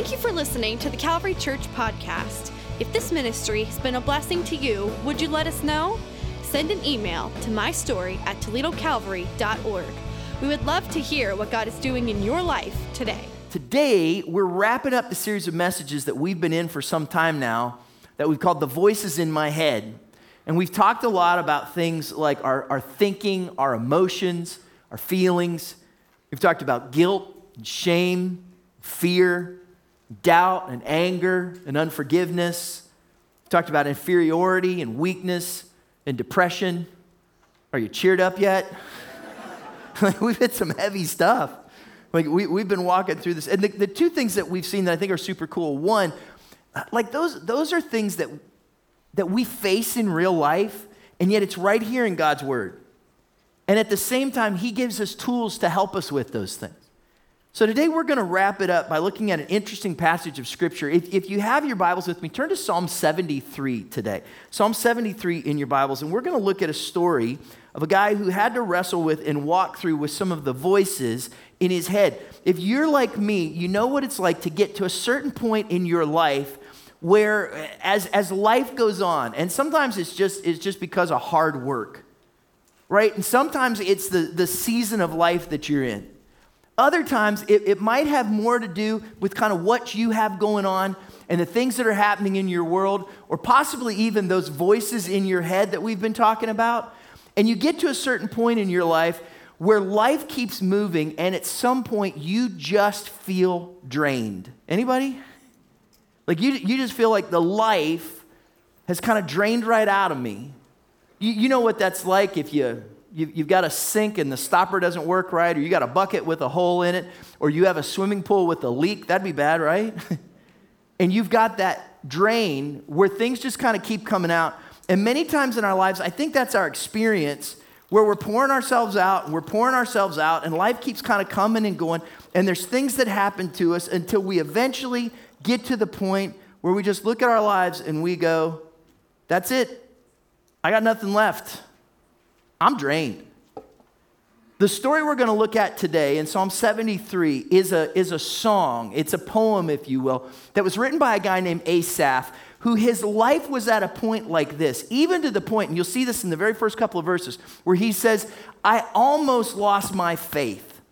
Thank you for listening to the Calvary Church podcast. If this ministry has been a blessing to you, would you let us know? Send an email to mystory at toledocalvary.org. We would love to hear what God is doing in your life today. Today, we're wrapping up the series of messages that we've been in for some time now that we've called The Voices in My Head. And we've talked a lot about things like our, our thinking, our emotions, our feelings. We've talked about guilt, shame, fear, doubt, and anger, and unforgiveness. We've talked about inferiority and weakness and depression. Are you cheered up yet? we've hit some heavy stuff. Like we, we've been walking through this. And the, the two things that we've seen that I think are super cool one, like those, those are things that, that we face in real life, and yet it's right here in God's Word. And at the same time, He gives us tools to help us with those things. So today we're going to wrap it up by looking at an interesting passage of Scripture. If, if you have your Bibles with me, turn to Psalm 73 today. Psalm 73 in your Bibles, and we're going to look at a story of a guy who had to wrestle with and walk through with some of the voices in his head. If you're like me, you know what it's like to get to a certain point in your life where as, as life goes on, and sometimes it's just, it's just because of hard work, right? And sometimes it's the, the season of life that you're in. Other times it, it might have more to do with kind of what you have going on and the things that are happening in your world, or possibly even those voices in your head that we've been talking about. And you get to a certain point in your life where life keeps moving and at some point you just feel drained. Anybody? Like you, you just feel like the life has kind of drained right out of me. You, you know what that's like if you, you, you've got a sink and the stopper doesn't work right, or you got a bucket with a hole in it, or you have a swimming pool with a leak. That'd be bad, right? and you've got that drain where things just kind of keep coming out. And many times in our lives, I think that's our experience where we're pouring ourselves out and we're pouring ourselves out, and life keeps kind of coming and going. And there's things that happen to us until we eventually get to the point where we just look at our lives and we go, That's it. I got nothing left. I'm drained. The story we're going to look at today in Psalm 73 is a, is a song. It's a poem, if you will, that was written by a guy named Asaph, who his life was at a point like this, even to the point, and you'll see this in the very first couple of verses, where he says, I almost lost my faith.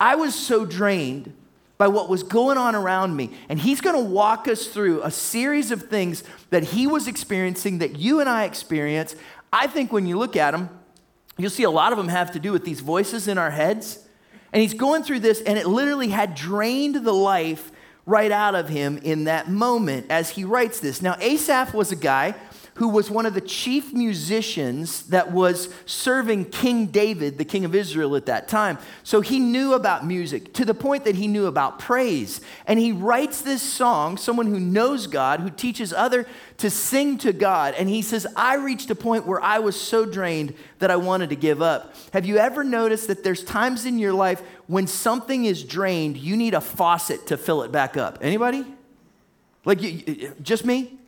I was so drained by what was going on around me. And he's going to walk us through a series of things that he was experiencing that you and I experience. I think when you look at them, you'll see a lot of them have to do with these voices in our heads. And he's going through this, and it literally had drained the life right out of him in that moment as he writes this. Now, Asaph was a guy who was one of the chief musicians that was serving King David, the king of Israel at that time. So he knew about music to the point that he knew about praise. And he writes this song, someone who knows God, who teaches other to sing to God. And he says, I reached a point where I was so drained that I wanted to give up. Have you ever noticed that there's times in your life when something is drained, you need a faucet to fill it back up? Anybody? Like you, just me?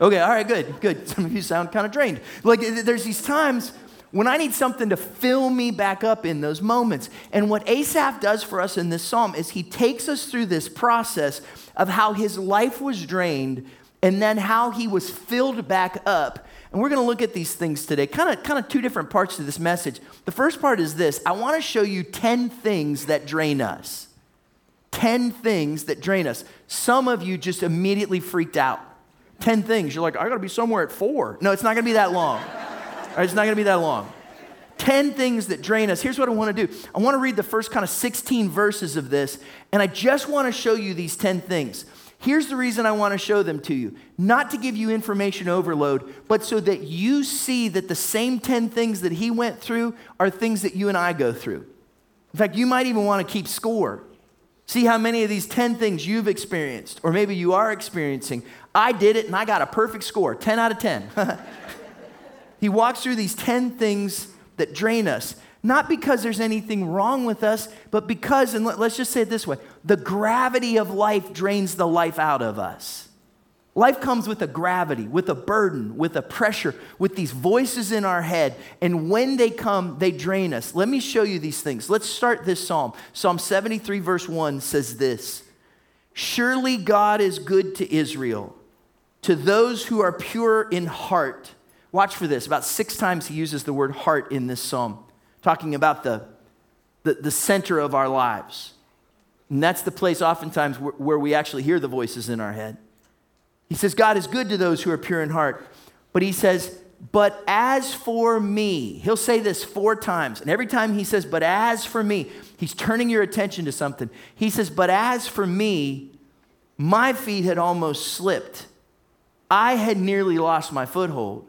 Okay, all right, good, good. Some of you sound kind of drained. Like there's these times when I need something to fill me back up in those moments. And what Asaph does for us in this psalm is he takes us through this process of how his life was drained and then how he was filled back up. And we're going to look at these things today. Kind of kind of two different parts to this message. The first part is this. I want to show you 10 things that drain us. 10 things that drain us. Some of you just immediately freaked out 10 things. You're like, I got to be somewhere at four. No, it's not to be that long. Right, it's not to be that long. 10 things that drain us. Here's what I want to do I want to read the first kind of 16 verses of this, and I just want to show you these 10 things. Here's the reason I want to show them to you not to give you information overload, but so that you see that the same 10 things that he went through are things that you and I go through. In fact, you might even want to keep score. See how many of these 10 things you've experienced, or maybe you are experiencing. I did it and I got a perfect score 10 out of 10. he walks through these 10 things that drain us, not because there's anything wrong with us, but because, and let's just say it this way the gravity of life drains the life out of us. Life comes with a gravity, with a burden, with a pressure, with these voices in our head. And when they come, they drain us. Let me show you these things. Let's start this psalm. Psalm 73, verse 1 says this Surely God is good to Israel, to those who are pure in heart. Watch for this. About six times he uses the word heart in this psalm, talking about the, the, the center of our lives. And that's the place oftentimes where, where we actually hear the voices in our head. He says, God is good to those who are pure in heart. But he says, but as for me, he'll say this four times. And every time he says, but as for me, he's turning your attention to something. He says, but as for me, my feet had almost slipped. I had nearly lost my foothold.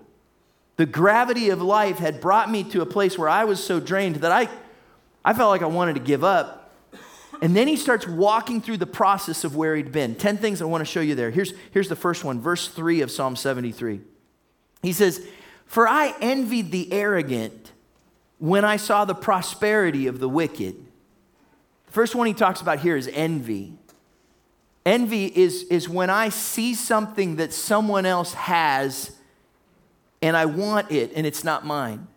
The gravity of life had brought me to a place where I was so drained that I, I felt like I wanted to give up. And then he starts walking through the process of where he'd been. 10 things I want to show you there. Here's, here's the first one, verse 3 of Psalm 73. He says, for I envied the arrogant when I saw the prosperity of the wicked. The first one he talks about here is envy. Envy is, is when I see something that someone else has and I want it and it's not mine.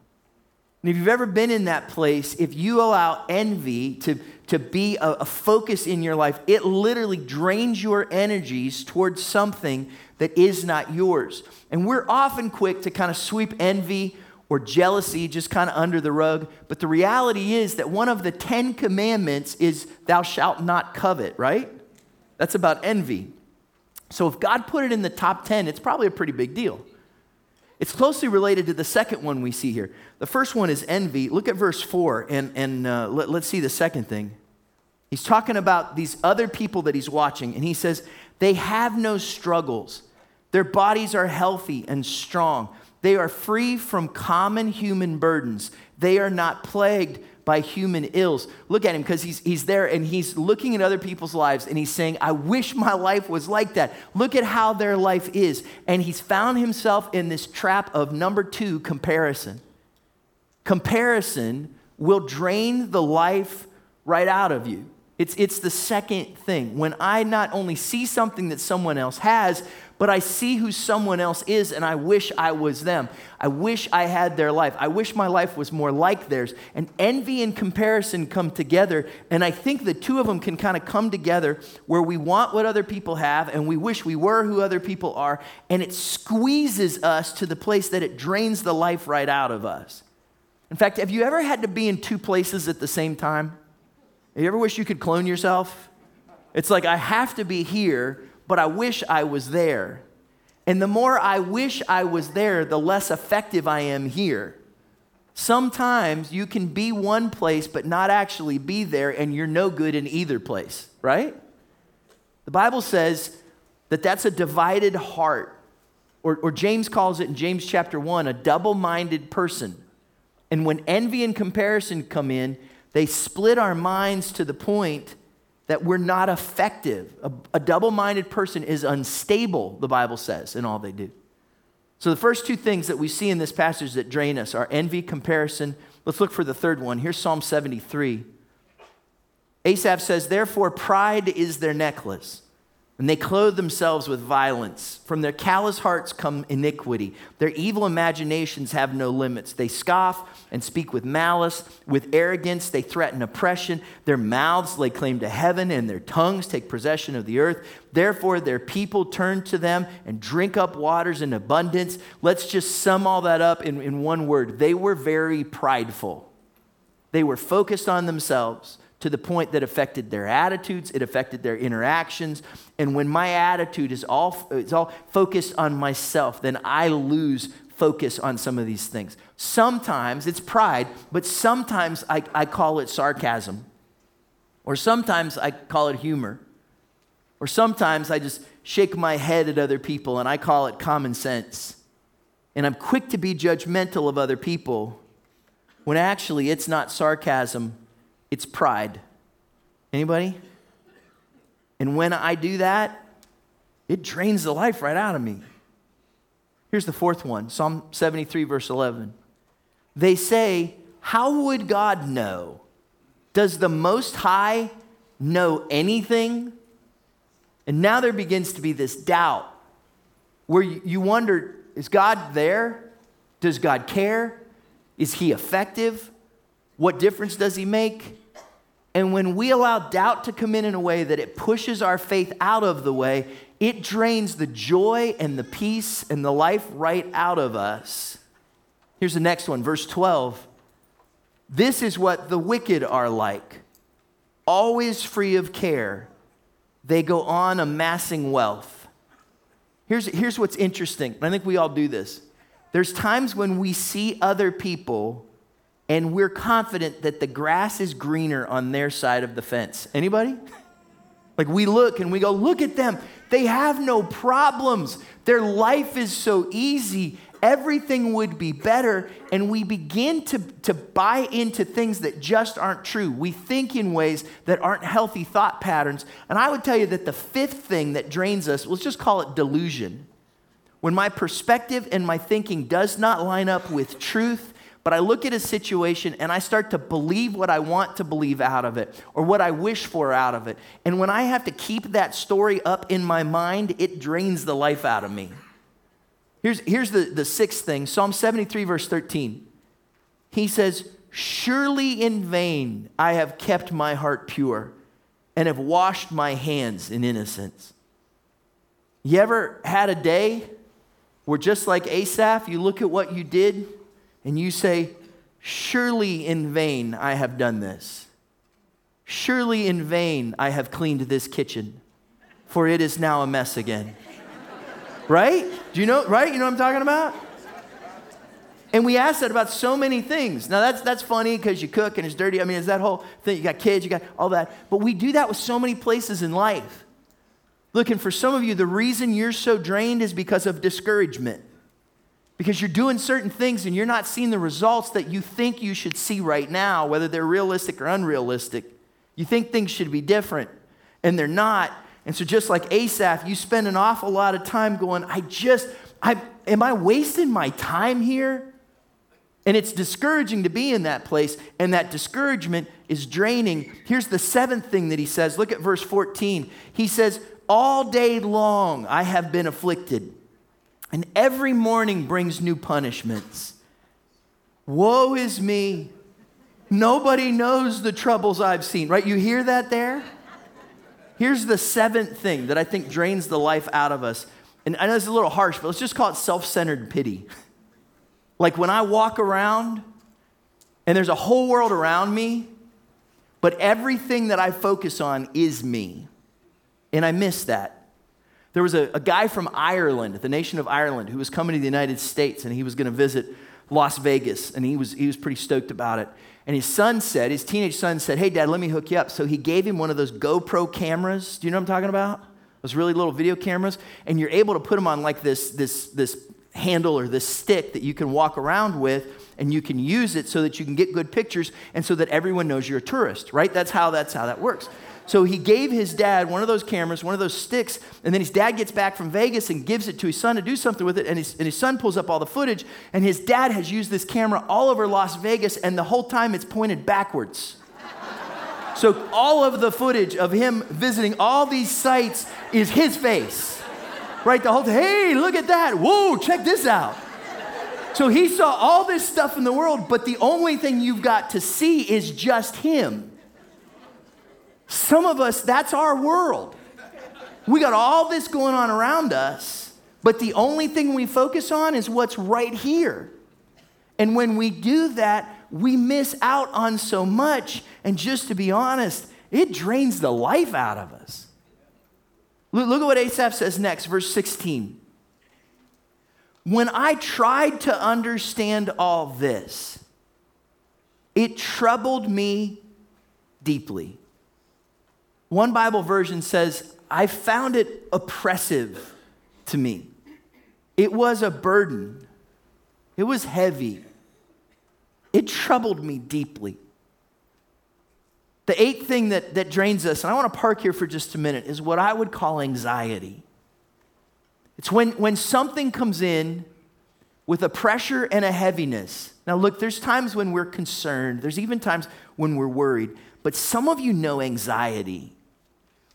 And if you've ever been in that place, if you allow envy to, to be a, a focus in your life, it literally drains your energies towards something that is not yours. And we're often quick to kind of sweep envy or jealousy just kind of under the rug. But the reality is that one of the Ten Commandments is, Thou shalt not covet, right? That's about envy. So if God put it in the top 10, it's probably a pretty big deal. It's closely related to the second one we see here. The first one is envy. Look at verse 4, and, and uh, let, let's see the second thing. He's talking about these other people that he's watching, and he says, They have no struggles. Their bodies are healthy and strong. They are free from common human burdens. They are not plagued by human ills. Look at him because he's, he's there and he's looking at other people's lives and he's saying, I wish my life was like that. Look at how their life is. And he's found himself in this trap of number two comparison. Comparison will drain the life right out of you. It's, it's the second thing. When I not only see something that someone else has, but I see who someone else is and I wish I was them. I wish I had their life. I wish my life was more like theirs. And envy and comparison come together. And I think the two of them can kind of come together where we want what other people have and we wish we were who other people are. And it squeezes us to the place that it drains the life right out of us. In fact, have you ever had to be in two places at the same time? Have you ever wish you could clone yourself? It's like, I have to be here, but I wish I was there. And the more I wish I was there, the less effective I am here. Sometimes you can be one place but not actually be there, and you're no good in either place, right? The Bible says that that's a divided heart, or, or James calls it in James chapter 1 a double minded person. And when envy and comparison come in, they split our minds to the point that we're not effective. A, a double minded person is unstable, the Bible says, in all they do. So, the first two things that we see in this passage that drain us are envy, comparison. Let's look for the third one. Here's Psalm 73. Asaph says, Therefore, pride is their necklace and they clothe themselves with violence. From their callous hearts come iniquity. Their evil imaginations have no limits. They scoff and speak with malice. With arrogance, they threaten oppression. Their mouths lay claim to heaven, and their tongues take possession of the earth. Therefore, their people turn to them and drink up waters in abundance. Let's just sum all that up in, in one word they were very prideful, they were focused on themselves to the point that affected their attitudes, it affected their interactions. And when my attitude is all, it's all focused on myself, then I lose focus on some of these things. Sometimes it's pride, but sometimes I, I call it sarcasm. Or sometimes I call it humor. Or sometimes I just shake my head at other people and I call it common sense. And I'm quick to be judgmental of other people when actually it's not sarcasm, it's pride. Anybody? And when I do that, it drains the life right out of me. Here's the fourth one Psalm 73, verse 11. They say, How would God know? Does the Most High know anything? And now there begins to be this doubt where you wonder is God there? Does God care? Is he effective? What difference does he make? And when we allow doubt to come in in a way that it pushes our faith out of the way, it drains the joy and the peace and the life right out of us. Here's the next one, verse 12. This is what the wicked are like, always free of care. They go on amassing wealth. Here's, here's what's interesting. I think we all do this. There's times when we see other people and we're confident that the grass is greener on their side of the fence. Anybody? Like we look and we go, look at them. They have no problems. Their life is so easy. Everything would be better. And we begin to, to buy into things that just aren't true. We think in ways that aren't healthy thought patterns. And I would tell you that the fifth thing that drains us, let's just call it delusion. When my perspective and my thinking does not line up with truth but I look at a situation and I start to believe what I want to believe out of it or what I wish for out of it. And when I have to keep that story up in my mind, it drains the life out of me. Here's, here's the, the sixth thing Psalm 73, verse 13. He says, Surely in vain I have kept my heart pure and have washed my hands in innocence. You ever had a day where, just like Asaph, you look at what you did and you say, Surely in vain I have done this. Surely in vain I have cleaned this kitchen, for it is now a mess again. right? Do you know, right? You know what I'm talking about? And we ask that about so many things. Now, that's, that's funny because you cook and it's dirty. I mean, it's that whole thing. You got kids, you got all that. But we do that with so many places in life. Looking for some of you, the reason you're so drained is because of discouragement because you're doing certain things and you're not seeing the results that you think you should see right now, whether they're realistic or unrealistic. You think things should be different, and they're not. And so, just like Asaph, you spend an awful lot of time going, I just, I, am I wasting my time here? And it's discouraging to be in that place, and that discouragement is draining. Here's the seventh thing that he says. Look at verse 14. He says, All day long I have been afflicted and every morning brings new punishments. Woe is me. Nobody knows the troubles I've seen, right? You hear that there? Here's the seventh thing that I think drains the life out of us. And I know it's a little harsh, but let's just call it self centered pity. Like when I walk around and there's a whole world around me, but everything that I focus on is me. And I miss that. There was a, a guy from Ireland, the nation of Ireland, who was coming to the United States and he was going to visit Las Vegas and he was, he was pretty stoked about it. And his son said, his teenage son said, Hey, dad, let me hook you up. So he gave him one of those GoPro cameras. Do you know what I'm talking about? Those really little video cameras. And you're able to put them on like this, this, this handle or this stick that you can walk around with and you can use it so that you can get good pictures and so that everyone knows you're a tourist, right? That's how, that's how that works. So he gave his dad one of those cameras, one of those sticks, and then his dad gets back from Vegas and gives it to his son to do something with it. And his, and his son pulls up all the footage, and his dad has used this camera all over Las Vegas, and the whole time it's pointed backwards. So all of the footage of him visiting all these sites is his face. Right? The whole hey, look at that. Whoa, check this out. So he saw all this stuff in the world, but the only thing you've got to see is just him. Some of us, that's our world. We got all this going on around us, but the only thing we focus on is what's right here. And when we do that, we miss out on so much. And just to be honest, it drains the life out of us. Look at what Asaph says next, verse 16. When I tried to understand all this, it troubled me deeply. One Bible version says, I found it oppressive to me. It was a burden, it was heavy, it troubled me deeply. The eighth thing that, that drains us, and I want to park here for just a minute, is what I would call anxiety. It's when, when something comes in with a pressure and a heaviness. Now, look, there's times when we're concerned, there's even times when we're worried, but some of you know anxiety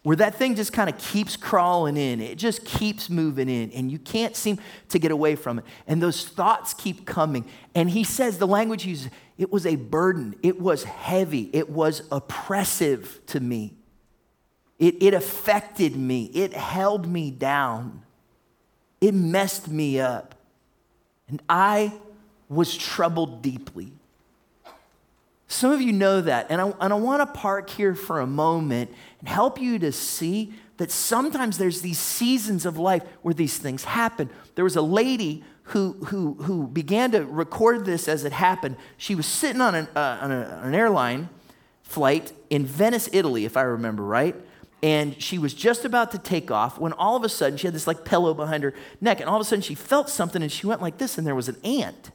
where that thing just kind of keeps crawling in. It just keeps moving in, and you can't seem to get away from it. And those thoughts keep coming. And he says, the language he uses, it was a burden, it was heavy, it was oppressive to me. It, it affected me, it held me down, it messed me up. And I was troubled deeply. Some of you know that. And I, and I want to park here for a moment and help you to see that sometimes there's these seasons of life where these things happen. There was a lady who, who, who began to record this as it happened. She was sitting on an, uh, on, a, an airline flight in Venice, Italy, if I remember right. And she was just about to take off when all of a sudden she had this like pillow behind her neck. And all of a sudden she felt something and she went like this, and there was an ant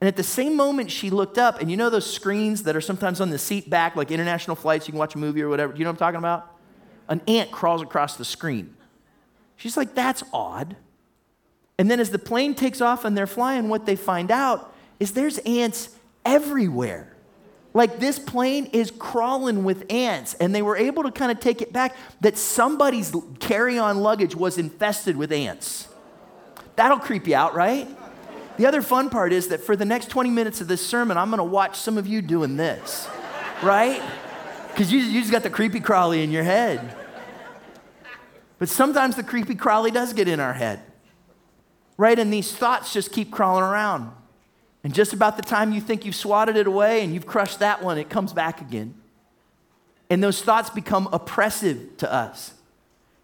and at the same moment, she looked up, and you know those screens that are sometimes on the seat back, like international flights, you can watch a movie or whatever. Do you know what I'm talking about? An ant crawls across the screen. She's like, that's odd. And then as the plane takes off and they're flying, what they find out is there's ants everywhere. Like this plane is crawling with ants, and they were able to kind of take it back that somebody's carry on luggage was infested with ants. That'll creep you out, right? The other fun part is that for the next 20 minutes of this sermon, I'm going to watch some of you doing this, right? Because you, you just got the creepy crawly in your head. But sometimes the creepy crawly does get in our head, right? And these thoughts just keep crawling around. And just about the time you think you've swatted it away and you've crushed that one, it comes back again. And those thoughts become oppressive to us.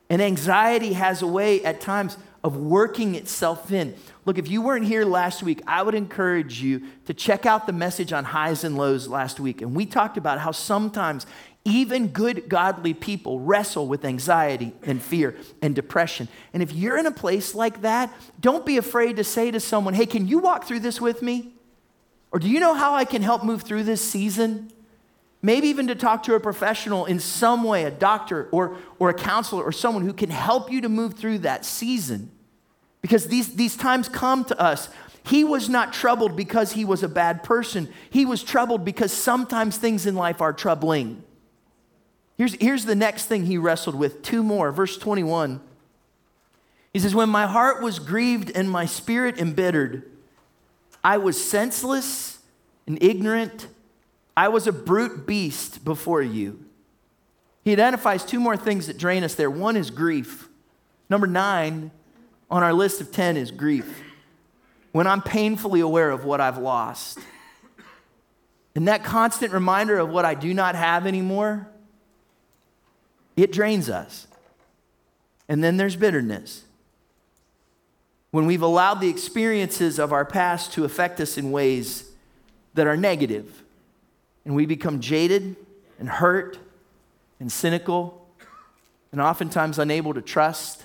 And anxiety has a way at times of working itself in. Look, if you weren't here last week, I would encourage you to check out the message on highs and lows last week. And we talked about how sometimes even good, godly people wrestle with anxiety and fear and depression. And if you're in a place like that, don't be afraid to say to someone, hey, can you walk through this with me? Or do you know how I can help move through this season? Maybe even to talk to a professional in some way, a doctor or, or a counselor or someone who can help you to move through that season. Because these, these times come to us. He was not troubled because he was a bad person. He was troubled because sometimes things in life are troubling. Here's, here's the next thing he wrestled with two more. Verse 21. He says, When my heart was grieved and my spirit embittered, I was senseless and ignorant I was a brute beast before you. He identifies two more things that drain us there. One is grief. Number nine on our list of 10 is grief. When I'm painfully aware of what I've lost. And that constant reminder of what I do not have anymore, it drains us. And then there's bitterness. When we've allowed the experiences of our past to affect us in ways that are negative and we become jaded and hurt and cynical and oftentimes unable to trust.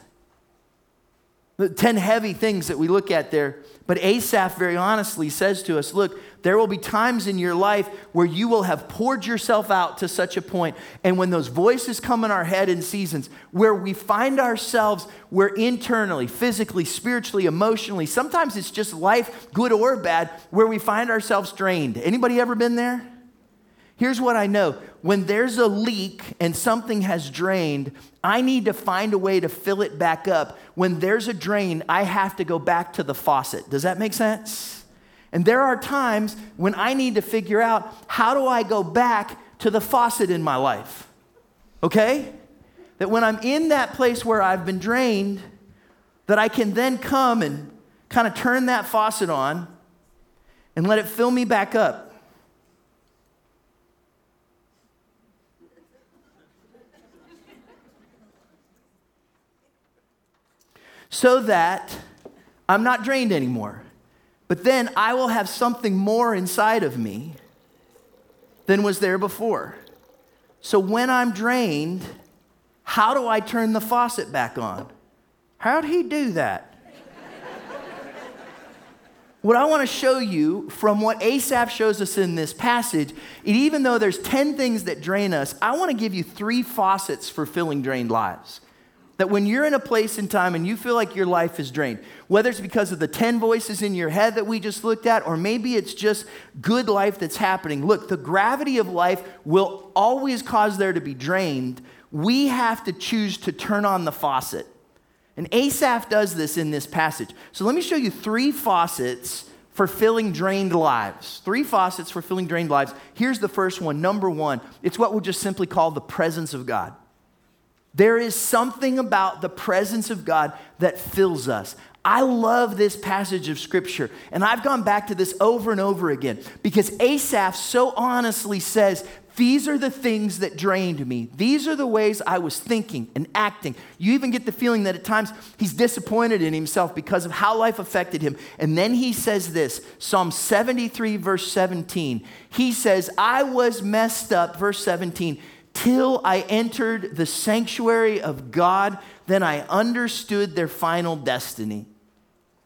The 10 heavy things that we look at there. But Asaph very honestly says to us look, there will be times in your life where you will have poured yourself out to such a point, and when those voices come in our head in seasons where we find ourselves, where internally, physically, spiritually, emotionally, sometimes it's just life, good or bad, where we find ourselves drained. Anybody ever been there? Here's what I know when there's a leak and something has drained, I need to find a way to fill it back up. When there's a drain, I have to go back to the faucet. Does that make sense? And there are times when I need to figure out how do I go back to the faucet in my life? Okay? That when I'm in that place where I've been drained, that I can then come and kind of turn that faucet on and let it fill me back up. So that I'm not drained anymore. But then I will have something more inside of me than was there before. So when I'm drained, how do I turn the faucet back on? How'd he do that? what I want to show you from what Asaph shows us in this passage, even though there's 10 things that drain us, I want to give you three faucets for filling drained lives. That when you're in a place in time and you feel like your life is drained, whether it's because of the 10 voices in your head that we just looked at, or maybe it's just good life that's happening. Look, the gravity of life will always cause there to be drained we have to choose to turn on the faucet. And Asaph does this in this passage. So let me show you three faucets for filling drained lives. Three faucets for filling drained lives. Here's the first one. Number one, it's what we'll just simply call the presence of God. There is something about the presence of God that fills us. I love this passage of scripture, and I've gone back to this over and over again because Asaph so honestly says these are the things that drained me. These are the ways I was thinking and acting. You even get the feeling that at times he's disappointed in himself because of how life affected him. And then he says this Psalm 73, verse 17. He says, I was messed up, verse 17, till I entered the sanctuary of God. Then I understood their final destiny.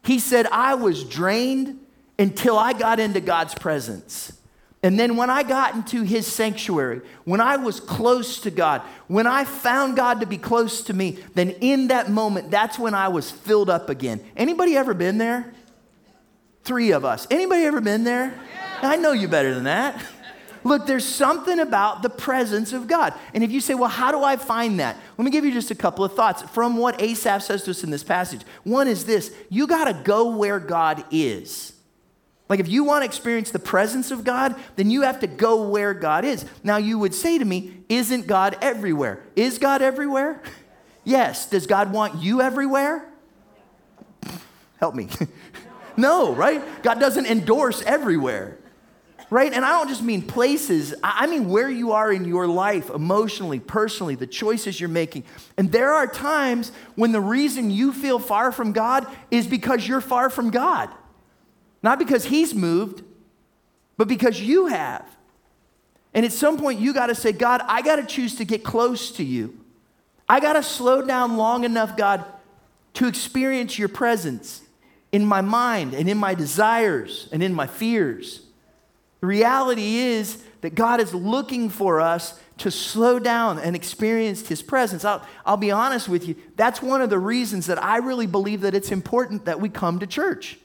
He said, I was drained until I got into God's presence. And then when I got into his sanctuary, when I was close to God, when I found God to be close to me, then in that moment, that's when I was filled up again. Anybody ever been there? Three of us. Anybody ever been there? I know you better than that. Look, there's something about the presence of God. And if you say, well, how do I find that? Let me give you just a couple of thoughts from what Asaph says to us in this passage. One is this you got to go where God is. Like, if you want to experience the presence of God, then you have to go where God is. Now, you would say to me, Isn't God everywhere? Is God everywhere? yes. Does God want you everywhere? Help me. no, right? God doesn't endorse everywhere, right? And I don't just mean places, I mean where you are in your life, emotionally, personally, the choices you're making. And there are times when the reason you feel far from God is because you're far from God. Not because he's moved, but because you have. And at some point, you got to say, God, I got to choose to get close to you. I got to slow down long enough, God, to experience your presence in my mind and in my desires and in my fears. The reality is that God is looking for us to slow down and experience his presence. I'll, I'll be honest with you, that's one of the reasons that I really believe that it's important that we come to church.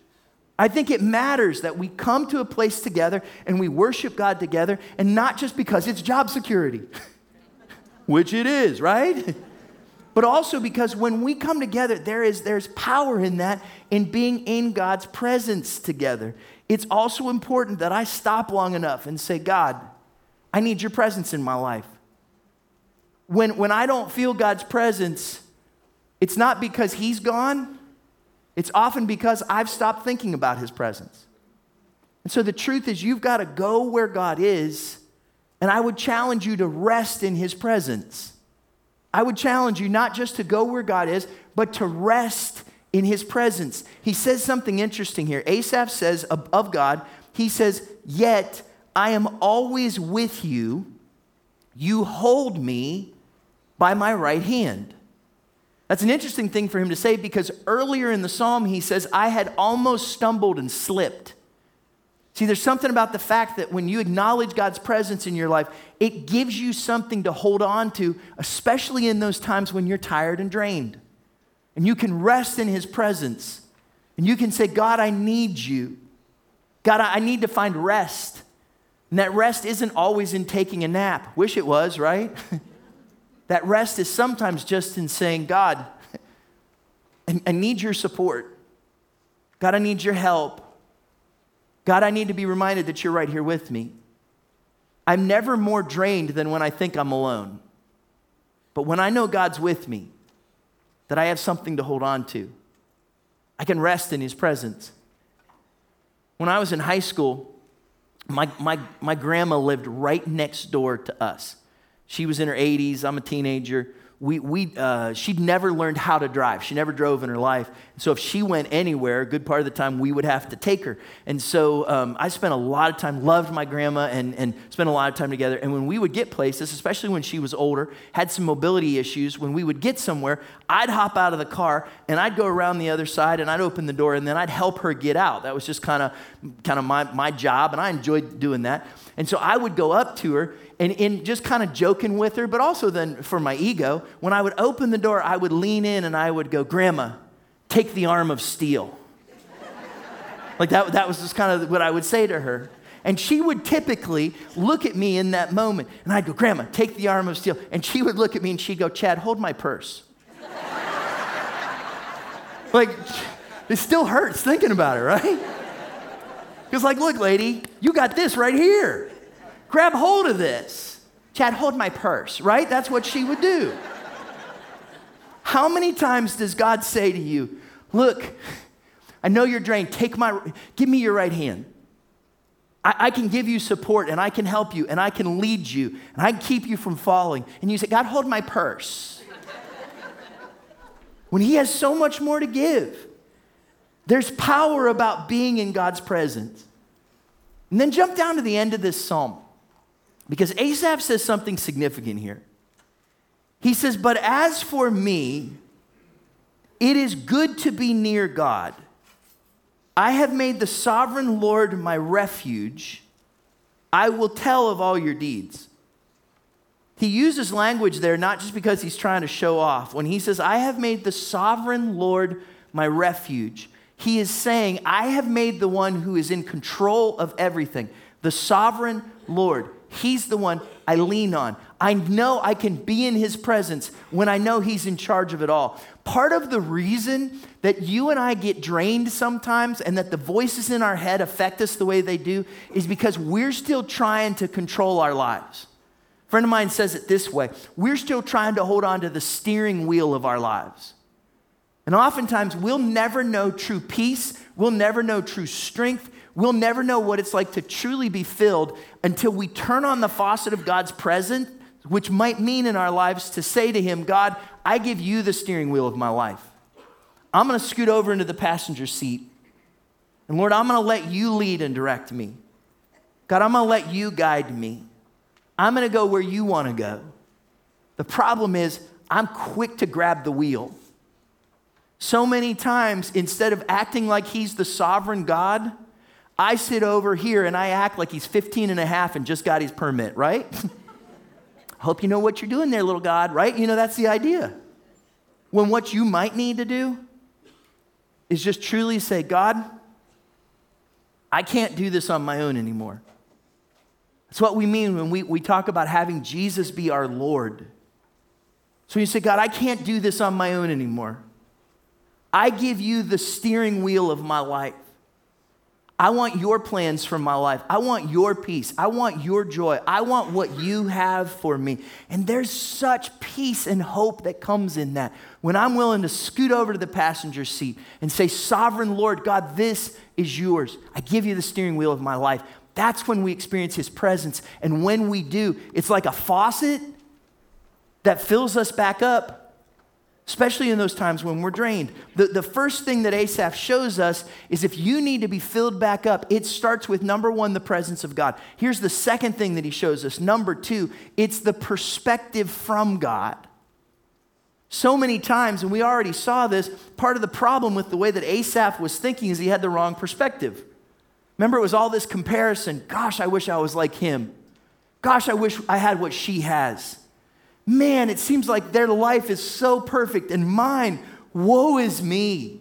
I think it matters that we come to a place together and we worship God together, and not just because it's job security, which it is, right? But also because when we come together, there is there's power in that in being in God's presence together. It's also important that I stop long enough and say, God, I need your presence in my life. When, when I don't feel God's presence, it's not because He's gone, it's often because I've stopped thinking about his presence. And so the truth is, you've got to go where God is, and I would challenge you to rest in his presence. I would challenge you not just to go where God is, but to rest in his presence. He says something interesting here. Asaph says of God, he says, Yet I am always with you. You hold me by my right hand. That's an interesting thing for him to say because earlier in the psalm he says, I had almost stumbled and slipped. See, there's something about the fact that when you acknowledge God's presence in your life, it gives you something to hold on to, especially in those times when you're tired and drained. And you can rest in his presence. And you can say, God, I need you. God, I need to find rest. And that rest isn't always in taking a nap. Wish it was, right? That rest is sometimes just in saying, God, I, need your support. God, I need your help. God, I need to be reminded that you're right here with me. I'm never more drained than when I think I'm alone. But when I know God's with me, that I have something to hold on to, I can rest in His presence. When I was in high school, my, my, my grandma lived right next door to us. She was in her 80s. I'm a teenager. We, we, uh, she'd never learned how to drive. She never drove in her life. So if she went anywhere, a good part of the time, we would have to take her. And so um, I spent a lot of time, loved my grandma, and, and spent a lot of time together. And when we would get places, especially when she was older, had some mobility issues, when we would get somewhere, I'd hop out of the car and I'd go around the other side and I'd open the door and then I'd help her get out. That was just kind of kind of my, my job, and I enjoyed doing that. And so I would go up to her and in just kind of joking with her, but also then for my ego, when I would open the door, I would lean in and I would go, Grandma, take the arm of steel. like that, that was just kind of what I would say to her. And she would typically look at me in that moment. And I'd go, Grandma, take the arm of steel. And she would look at me and she'd go, Chad, hold my purse. like, it still hurts thinking about it, right? Because, like, look, lady, you got this right here. Grab hold of this. Chad, hold my purse, right? That's what she would do. How many times does God say to you, Look, I know you're drained. Take my, give me your right hand. I, I, can give you support and I can help you and I can lead you and I can keep you from falling. And you say, God, hold my purse. when He has so much more to give. There's power about being in God's presence. And then jump down to the end of this psalm because Asaph says something significant here. He says, But as for me, it is good to be near God. I have made the sovereign Lord my refuge. I will tell of all your deeds. He uses language there not just because he's trying to show off. When he says, I have made the sovereign Lord my refuge, he is saying, I have made the one who is in control of everything, the sovereign Lord. He's the one I lean on. I know I can be in his presence when I know he's in charge of it all. Part of the reason that you and I get drained sometimes and that the voices in our head affect us the way they do is because we're still trying to control our lives. A friend of mine says it this way we're still trying to hold on to the steering wheel of our lives. And oftentimes, we'll never know true peace, we'll never know true strength, we'll never know what it's like to truly be filled until we turn on the faucet of God's presence, which might mean in our lives to say to Him, God, I give you the steering wheel of my life. I'm gonna scoot over into the passenger seat. And Lord, I'm gonna let you lead and direct me. God, I'm gonna let you guide me. I'm gonna go where you wanna go. The problem is, I'm quick to grab the wheel. So many times, instead of acting like he's the sovereign God, I sit over here and I act like he's 15 and a half and just got his permit, right? Hope you know what you're doing there, little God, right? You know, that's the idea. When what you might need to do is just truly say, God, I can't do this on my own anymore. That's what we mean when we, we talk about having Jesus be our Lord. So you say, God, I can't do this on my own anymore. I give you the steering wheel of my life. I want your plans for my life. I want your peace. I want your joy. I want what you have for me. And there's such peace and hope that comes in that. When I'm willing to scoot over to the passenger seat and say, Sovereign Lord, God, this is yours. I give you the steering wheel of my life. That's when we experience his presence. And when we do, it's like a faucet that fills us back up especially in those times when we're drained. The, the first thing that Asaph shows us is if you need to be filled back up, it starts with number one, the presence of God. Here's the second thing that he shows us. Number two, it's the perspective from God. So many times, and we already saw this, part of the problem with the way that Asaph was thinking is he had the wrong perspective. Remember, it was all this comparison. Gosh, I wish I was like him. Gosh, I wish I had what she has man, it seems like their life is so perfect and mine, woe is me.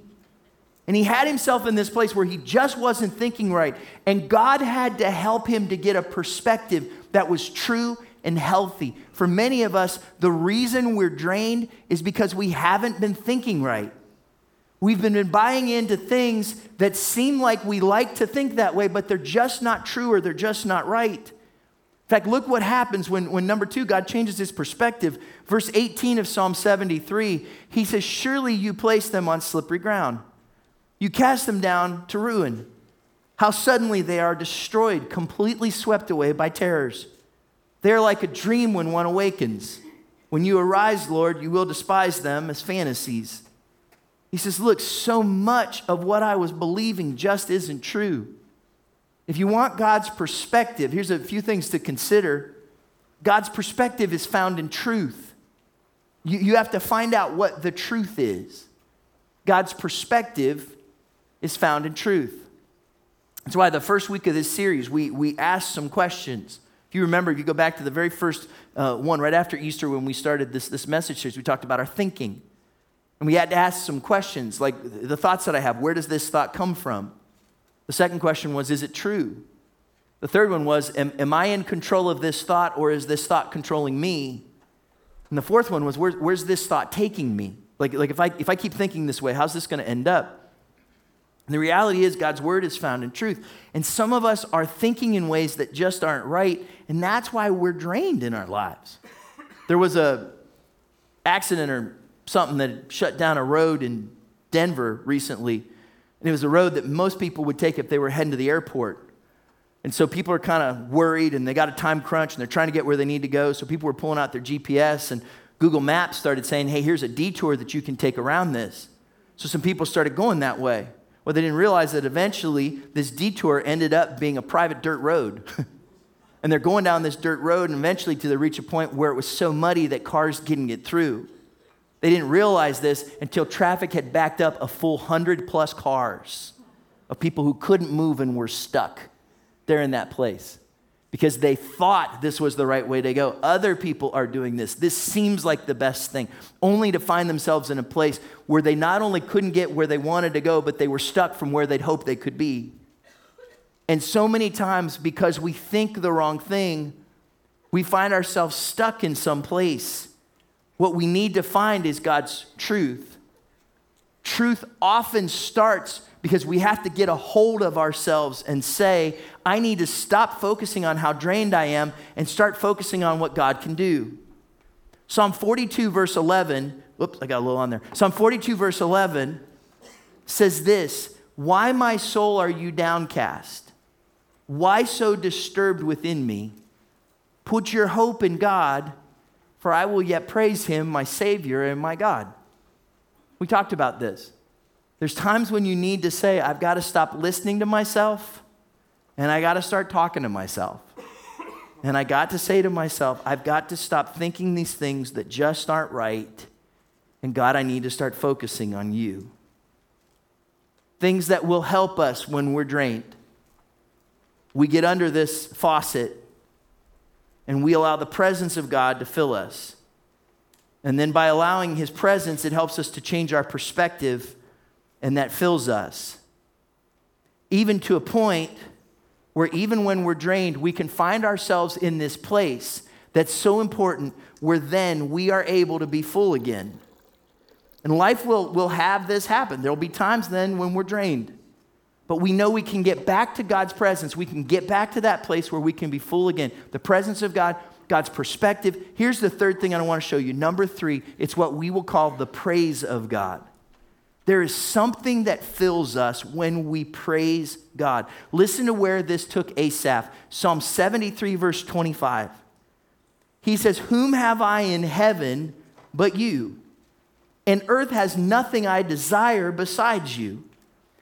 And he had himself in this place where he just wasn't thinking right. And God had to help him to get a perspective that was true and healthy. For many of us, the reason we're drained is because we haven't been thinking right. We've been buying into things that seem like we like to think that way, but they're just not true or they're just not right. In fact, look what happens when, when number two, God changes his perspective. Verse 18 of Psalm 73, he says, Surely you place them on slippery ground. You cast them down to ruin. How suddenly they are destroyed, completely swept away by terrors. They are like a dream when one awakens. When you arise, Lord, you will despise them as fantasies. He says, Look, so much of what I was believing just isn't true. If you want God's perspective, here's a few things to consider. God's perspective is found in truth. You, you have to find out what the truth is. God's perspective is found in truth. That's why the first week of this series, we, we asked some questions. If you remember, if you go back to the very first uh, one right after Easter when we started this, this message series, we talked about our thinking. And we had to ask some questions like the thoughts that I have, where does this thought come from? The second question was, is it true? The third one was, am, am I in control of this thought or is this thought controlling me? And the fourth one was, where, where's this thought taking me? Like, like if, I, if I keep thinking this way, how's this going to end up? And the reality is, God's word is found in truth. And some of us are thinking in ways that just aren't right, and that's why we're drained in our lives. There was a accident or something that shut down a road in Denver recently, and it was a road that most people would take if they were heading to the airport. And so people are kind of worried and they got a time crunch and they're trying to get where they need to go. So people were pulling out their GPS and Google Maps started saying, hey, here's a detour that you can take around this. So some people started going that way. Well, they didn't realize that eventually this detour ended up being a private dirt road. and they're going down this dirt road and eventually to they reach a point where it was so muddy that cars couldn't get through. They didn't realize this until traffic had backed up a full 100 plus cars of people who couldn't move and were stuck there in that place because they thought this was the right way to go. Other people are doing this. This seems like the best thing, only to find themselves in a place where they not only couldn't get where they wanted to go, but they were stuck from where they'd hoped they could be. And so many times, because we think the wrong thing, we find ourselves stuck in some place. What we need to find is God's truth. Truth often starts because we have to get a hold of ourselves and say, I need to stop focusing on how drained I am and start focusing on what God can do. Psalm 42, verse 11, whoops, I got a little on there. Psalm 42, verse 11 says this Why, my soul, are you downcast? Why so disturbed within me? Put your hope in God, for I will yet praise him, my Savior and my God. We talked about this. There's times when you need to say, I've got to stop listening to myself and I got to start talking to myself. And I got to say to myself, I've got to stop thinking these things that just aren't right. And God, I need to start focusing on you. Things that will help us when we're drained. We get under this faucet and we allow the presence of God to fill us. And then by allowing His presence, it helps us to change our perspective and that fills us. Even to a point where, even when we're drained, we can find ourselves in this place that's so important where then we are able to be full again. And life will, will have this happen. There'll be times then when we're drained. But we know we can get back to God's presence. We can get back to that place where we can be full again. The presence of God, God's perspective. Here's the third thing I want to show you. Number three, it's what we will call the praise of God. There is something that fills us when we praise God. Listen to where this took Asaph Psalm 73, verse 25. He says, Whom have I in heaven but you? And earth has nothing I desire besides you.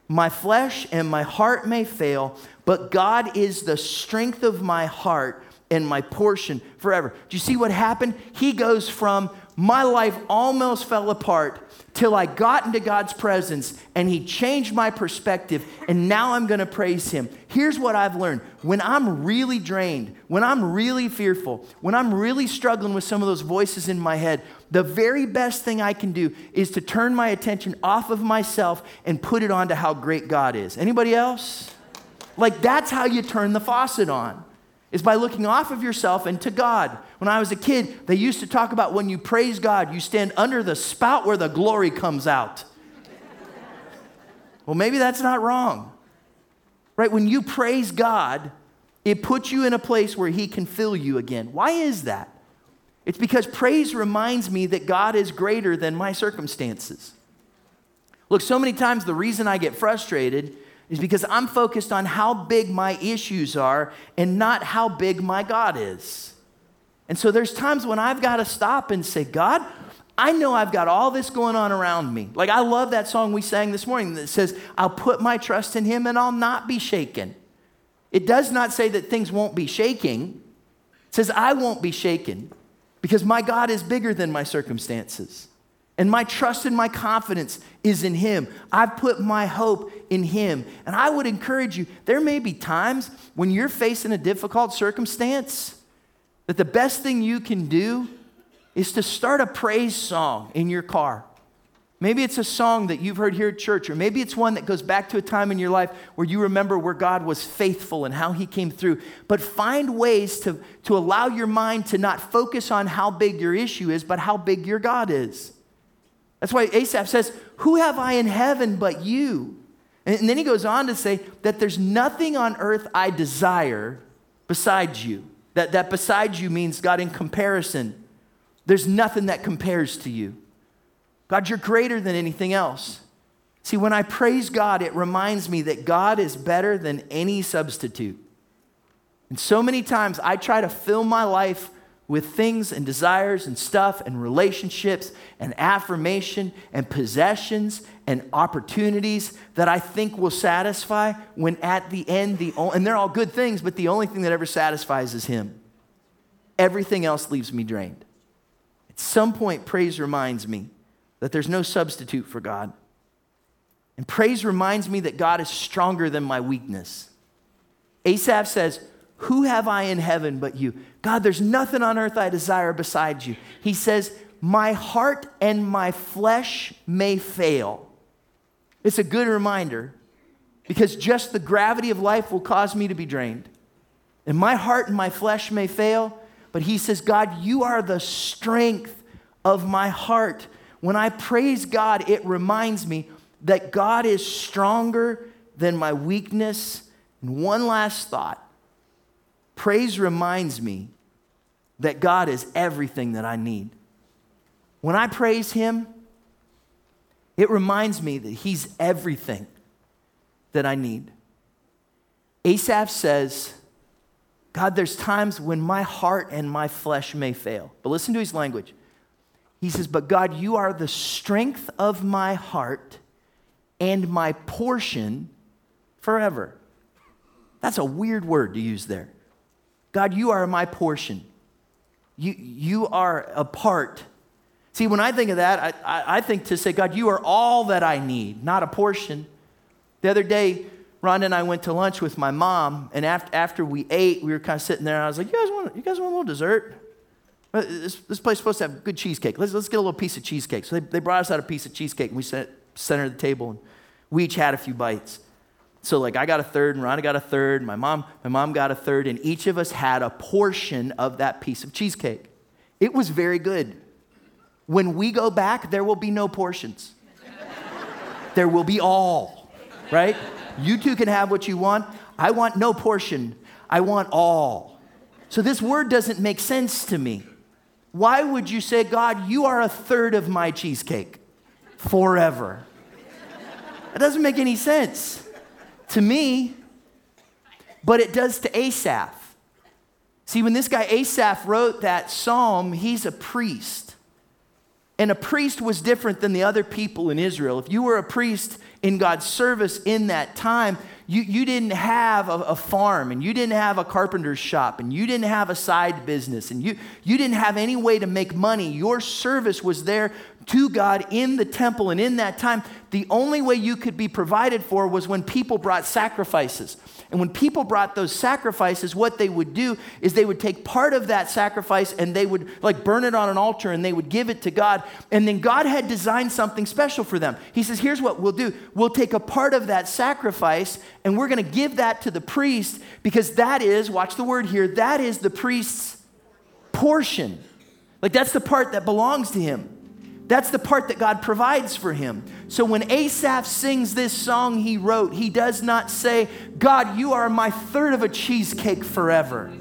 My flesh and my heart may fail, but God is the strength of my heart and my portion forever. Do you see what happened? He goes from my life almost fell apart till I got into God's presence and He changed my perspective, and now I'm gonna praise Him. Here's what I've learned when I'm really drained, when I'm really fearful, when I'm really struggling with some of those voices in my head, the very best thing I can do is to turn my attention off of myself and put it on to how great God is. Anybody else? Like, that's how you turn the faucet on is by looking off of yourself and to God. When I was a kid, they used to talk about when you praise God, you stand under the spout where the glory comes out. well, maybe that's not wrong. Right? When you praise God, it puts you in a place where He can fill you again. Why is that? It's because praise reminds me that God is greater than my circumstances. Look, so many times the reason I get frustrated is because I'm focused on how big my issues are and not how big my God is. And so there's times when I've got to stop and say, God, I know I've got all this going on around me. Like I love that song we sang this morning that says, I'll put my trust in him and I'll not be shaken. It does not say that things won't be shaking. It says, I won't be shaken because my God is bigger than my circumstances. And my trust and my confidence is in Him. I've put my hope in Him. And I would encourage you, there may be times when you're facing a difficult circumstance that the best thing you can do is to start a praise song in your car. Maybe it's a song that you've heard here at church, or maybe it's one that goes back to a time in your life where you remember where God was faithful and how He came through. But find ways to, to allow your mind to not focus on how big your issue is, but how big your God is. That's why Asaph says, Who have I in heaven but you? And then he goes on to say that there's nothing on earth I desire besides you. That, that besides you means, God, in comparison, there's nothing that compares to you. God, you're greater than anything else. See, when I praise God, it reminds me that God is better than any substitute. And so many times I try to fill my life with things and desires and stuff and relationships and affirmation and possessions and opportunities that I think will satisfy when at the end, the and they're all good things, but the only thing that ever satisfies is Him. Everything else leaves me drained. At some point, praise reminds me that there's no substitute for God. And praise reminds me that God is stronger than my weakness. Asaph says, Who have I in heaven but you? God, there's nothing on earth I desire besides you. He says, My heart and my flesh may fail. It's a good reminder because just the gravity of life will cause me to be drained. And my heart and my flesh may fail, but he says, God, you are the strength of my heart. When I praise God, it reminds me that God is stronger than my weakness. And one last thought praise reminds me that God is everything that I need. When I praise Him, it reminds me that He's everything that I need. Asaph says, God, there's times when my heart and my flesh may fail. But listen to his language. He says, But God, you are the strength of my heart and my portion forever. That's a weird word to use there. God, you are my portion. You, you are a part. See, when I think of that, I, I, think to say, God, you are all that I need, not a portion. The other day, Rhonda and I went to lunch with my mom, and after, after we ate, we were kind of sitting there, and I was like, you guys want, you guys want a little dessert? Uh, this, this place is supposed to have good cheesecake. Let's, let's get a little piece of cheesecake. So they, they brought us out a piece of cheesecake, and we sat center of the table, and we each had a few bites. So like I got a third, and Rhonda got a third, my mom, my mom got a third, and each of us had a portion of that piece of cheesecake. It was very good. When we go back, there will be no portions. there will be all, right? You two can have what you want. I want no portion. I want all. So this word doesn't make sense to me. Why would you say, God, you are a third of my cheesecake forever? It doesn't make any sense to me, but it does to Asaph. See, when this guy Asaph wrote that psalm, he's a priest. And a priest was different than the other people in Israel. If you were a priest in God's service in that time, you, you didn't have a, a, farm and you didn't have a carpenter's shop and you didn't have a side business and you, you didn't have any way to make money. Your service was there to God in the temple. And in that time, the only way you could be provided for was when people brought sacrifices. And when people brought those sacrifices, what they would do is they would take part of that sacrifice and they would like burn it on an altar and they would give it to God. And then God had designed something special for them. He says, Here's what we'll do we'll take a part of that sacrifice and we're going to give that to the priest because that is, watch the word here, that is the priest's portion. Like that's the part that belongs to him. That's the part that God provides for him. So when Asaph sings this song he wrote, he does not say, God, you are my third of a cheesecake forever.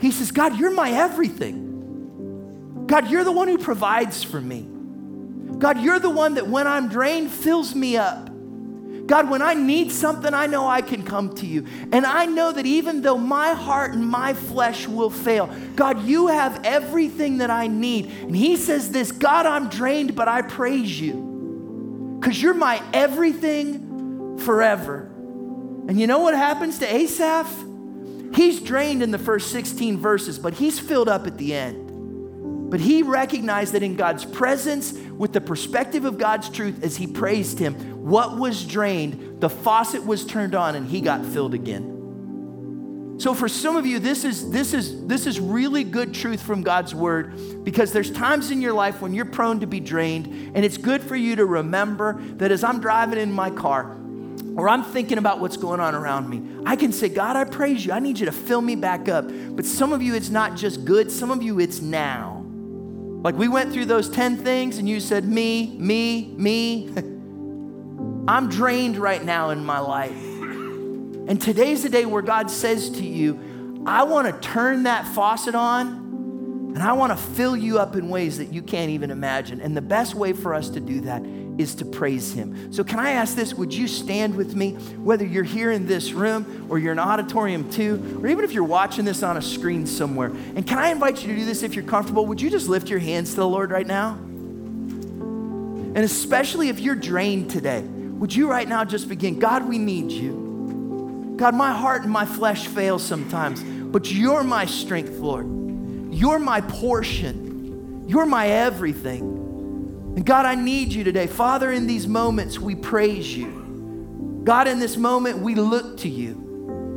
He says, God, you're my everything. God, you're the one who provides for me. God, you're the one that when I'm drained fills me up. God, when I need something, I know I can come to you. And I know that even though my heart and my flesh will fail, God, you have everything that I need. And He says this God, I'm drained, but I praise you because you're my everything forever. And you know what happens to Asaph? He's drained in the first 16 verses, but he's filled up at the end. But he recognized that in God's presence, with the perspective of God's truth, as he praised him, what was drained, the faucet was turned on and he got filled again. So for some of you, this is this is this is really good truth from God's word because there's times in your life when you're prone to be drained, and it's good for you to remember that as I'm driving in my car or I'm thinking about what's going on around me, I can say, God, I praise you. I need you to fill me back up. But some of you, it's not just good, some of you, it's now. Like we went through those 10 things and you said, me, me, me. I'm drained right now in my life. And today's the day where God says to you, I want to turn that faucet on and I want to fill you up in ways that you can't even imagine. And the best way for us to do that is to praise Him. So, can I ask this? Would you stand with me, whether you're here in this room or you're in auditorium two, or even if you're watching this on a screen somewhere? And can I invite you to do this if you're comfortable? Would you just lift your hands to the Lord right now? And especially if you're drained today, would you right now just begin? God, we need you. God, my heart and my flesh fail sometimes, but you're my strength, Lord. You're my portion. You're my everything. And God, I need you today. Father, in these moments, we praise you. God, in this moment, we look to you.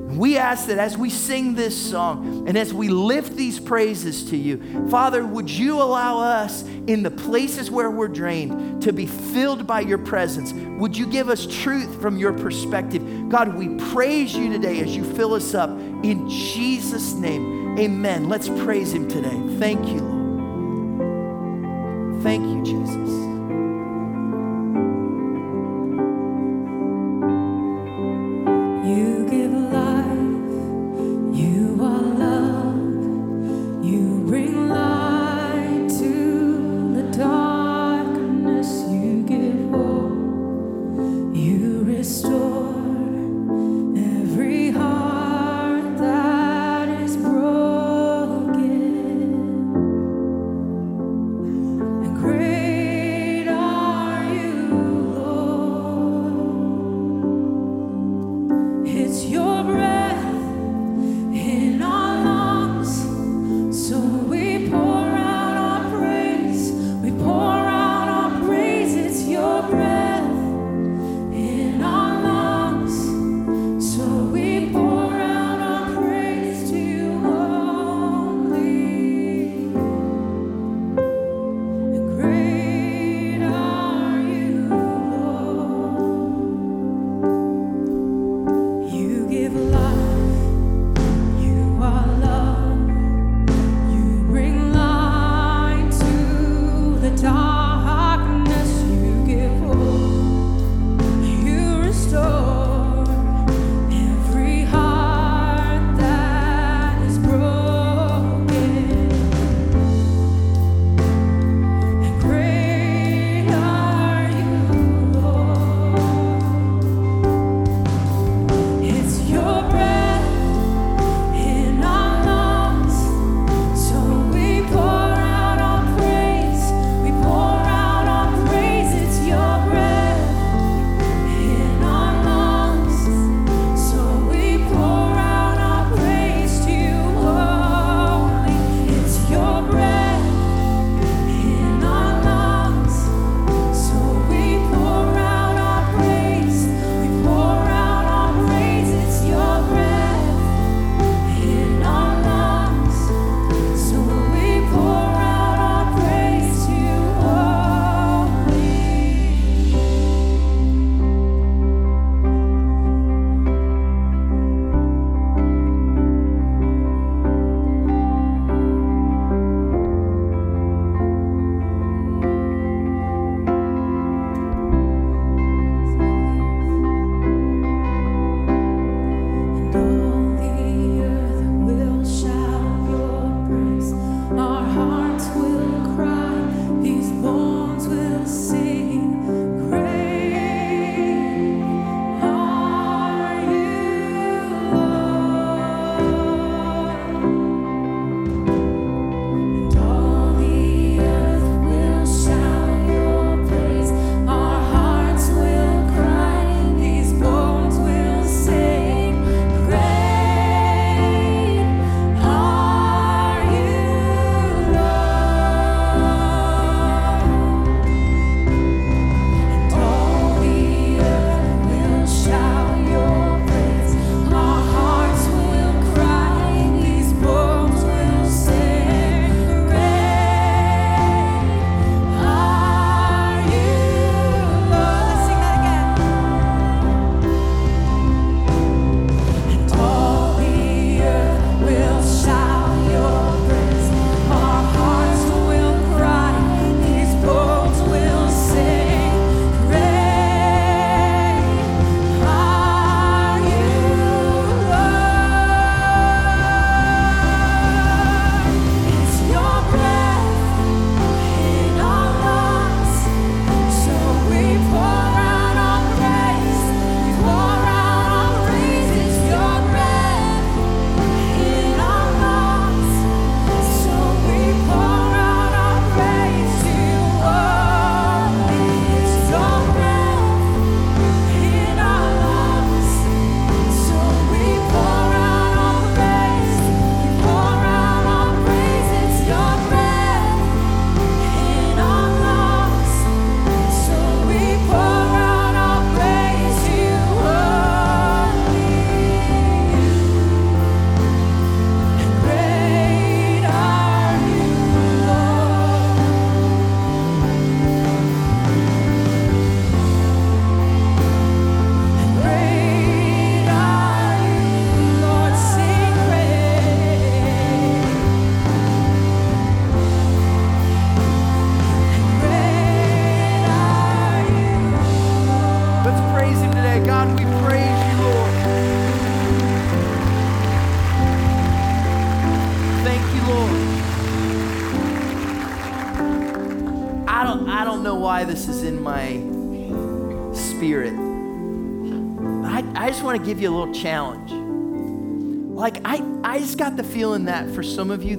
We ask that as we sing this song and as we lift these praises to you, Father, would you allow us in the places where we're drained to be filled by your presence? Would you give us truth from your perspective? God, we praise you today as you fill us up. In Jesus' name, amen. Let's praise him today. Thank you, Lord. Thank you, Jesus.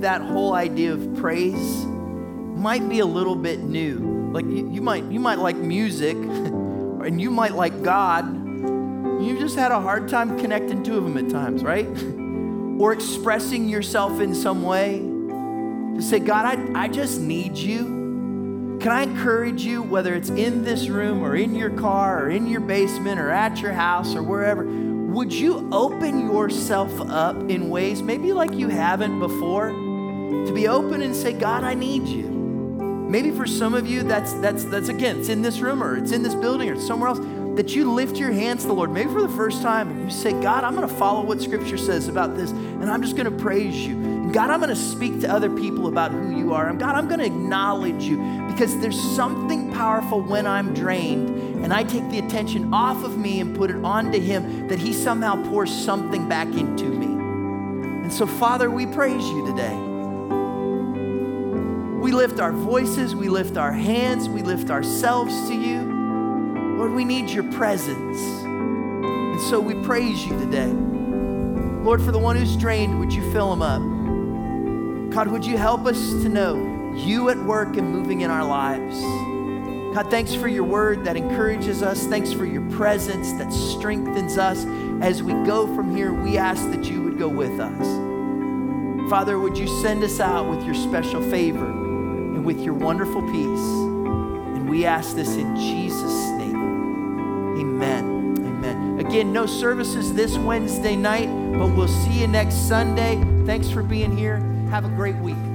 That whole idea of praise might be a little bit new. Like, you, you might, you might like music, and you might like God. You've just had a hard time connecting two of them at times, right? or expressing yourself in some way to say, God, I, I just need you. Can I encourage you, whether it's in this room or in your car or in your basement or at your house or wherever, would you open yourself up in ways maybe like you haven't before to be open and say, God, I need you? Maybe for some of you, that's, that's, that's again, it's in this room or it's in this building or it's somewhere else that you lift your hands to the Lord, maybe for the first time, and you say, God, I'm going to follow what Scripture says about this, and I'm just going to praise you. And God, I'm going to speak to other people about who you are. And God, I'm going to acknowledge you because there's something powerful when I'm drained and I take the attention off of me and put it onto Him that He somehow pours something back into me. And so, Father, we praise you today. We lift our voices, we lift our hands, we lift ourselves to you. Lord, we need your presence. And so we praise you today. Lord, for the one who's drained, would you fill him up? God, would you help us to know you at work and moving in our lives? God, thanks for your word that encourages us. Thanks for your presence that strengthens us. As we go from here, we ask that you would go with us. Father, would you send us out with your special favor with your wonderful peace? And we ask this in Jesus' name. Amen. Amen. Again, no services this Wednesday night, but we'll see you next Sunday. Thanks for being here. Have a great week.